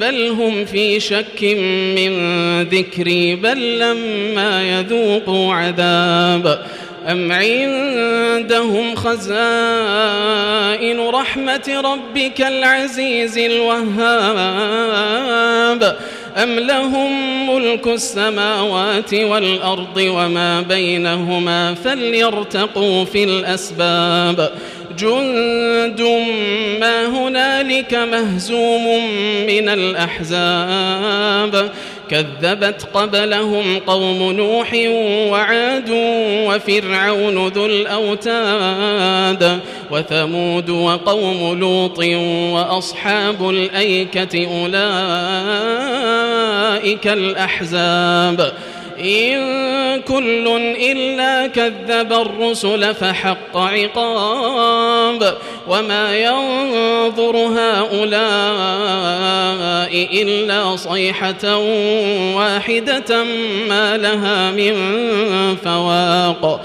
بل هم في شك من ذكري بل لما يذوقوا عذاب. أم عندهم خزائن رحمة ربك العزيز الوهاب؟ أم لهم ملك السماوات والأرض وما بينهما فليرتقوا في الأسباب؟ جند ما هنالك مهزوم من الأحزاب. كذبت قبلهم قوم نوح وعاد وفرعون ذو الأوتاد وثمود وقوم لوط وأصحاب الأيكة أولئك الأحزاب. إن كل إلا كذب الرسل فحق عقاب وما ينظر هؤلاء إلا صيحة واحدة ما لها من فواق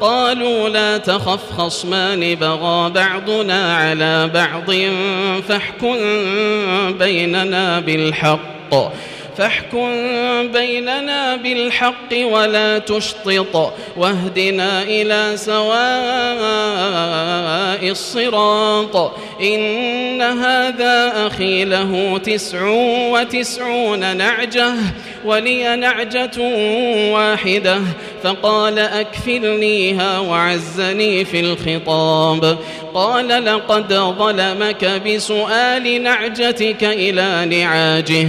قالوا لا تخف خصمان بغى بعضنا على بعض فاحكم بيننا بالحق. فاحكم بيننا بالحق ولا تشطط واهدنا إلى سواء الصراط إن هذا أخي له تسع وتسعون نعجة ولي نعجة واحدة فقال أكفلنيها وعزني في الخطاب قال لقد ظلمك بسؤال نعجتك إلى نعاجه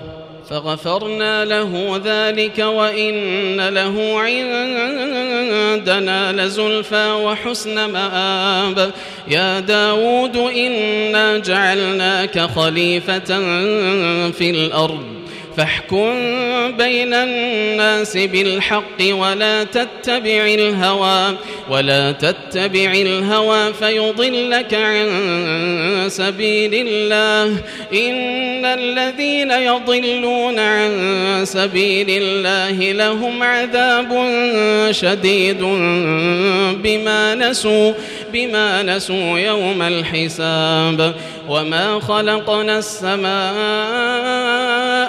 فغفرنا له ذلك وإن له عندنا لزلفى وحسن مآب. يا داود إنا جعلناك خليفة في الأرض. فاحكم بين الناس بالحق ولا تتبع الهوى ولا تتبع الهوى فيضلك عن سبيل الله. إن الذين يضلون عن سبيل الله لهم عذاب شديد بما نسوا بما نسوا يوم الحساب. وما خلقنا السماء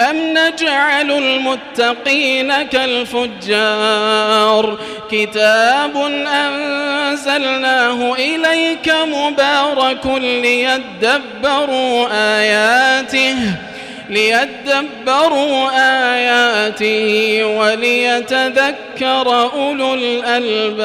أم نجعل المتقين كالفجار؟ كتاب أنزلناه إليك مبارك ليدبروا آياته ليدبروا آياته وليتذكر أولو الألباب.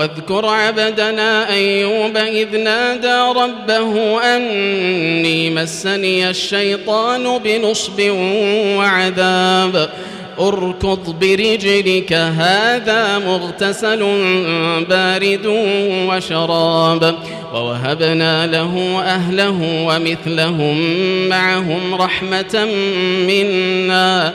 واذكر عبدنا أيوب إذ نادى ربه أني مسني الشيطان بنصب وعذاب. اركض برجلك هذا مغتسل بارد وشراب. ووهبنا له أهله ومثلهم معهم رحمة منا.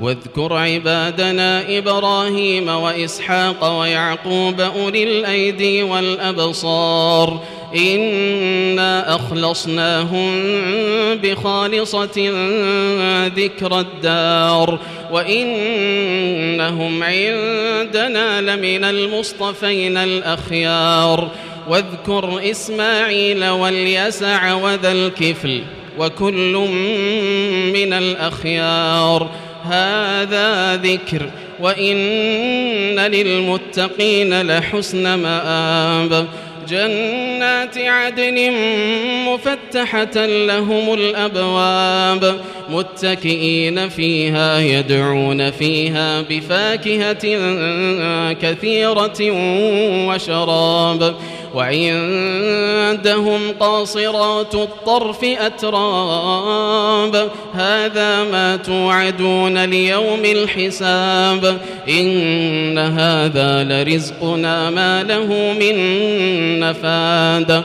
واذكر عبادنا إبراهيم وإسحاق ويعقوب أولي الأيدي والأبصار إنا أخلصناهم بخالصة ذكر الدار وإنهم عندنا لمن المصطفين الأخيار واذكر إسماعيل واليسع وذا الكفل وكل من الأخيار هذا ذكر وإن للمتقين لحسن مآب. جنات عدن مفتحة لهم الأبواب. متكئين فيها يدعون فيها بفاكهة كثيرة وشراب. وعندهم قاصرات الطرف أتراب. هذا ما توعدون ليوم الحساب. إن هذا لرزقنا ما له من نفاد.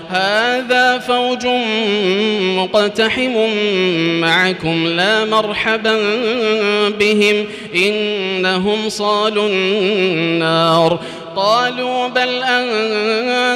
هذا فوج مقتحم معكم لا مرحبا بهم إنهم صالوا النار. قالوا بل أنتم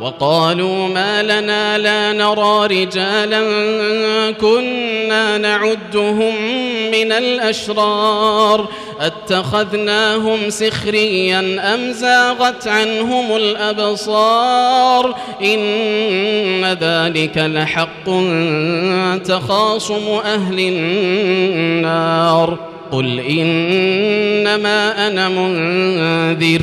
وقالوا ما لنا لا نرى رجالا كنا نعدهم من الأشرار أتخذناهم سخريا أم زاغت عنهم الأبصار إن ذلك لحق تخاصم أهل النار قل إنما أنا منذر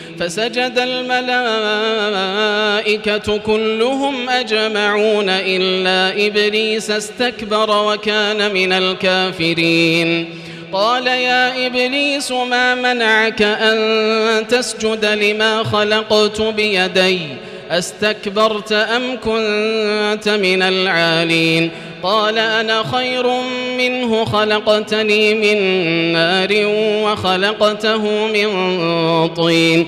فسجد الملائكة كلهم أجمعون إلا إبليس استكبر وكان من الكافرين. قال يا إبليس ما منعك أن تسجد لما خلقت بيدي؟ أستكبرت أم كنت من العالين؟ قال أنا خير منه خلقتني من نار وخلقته من طين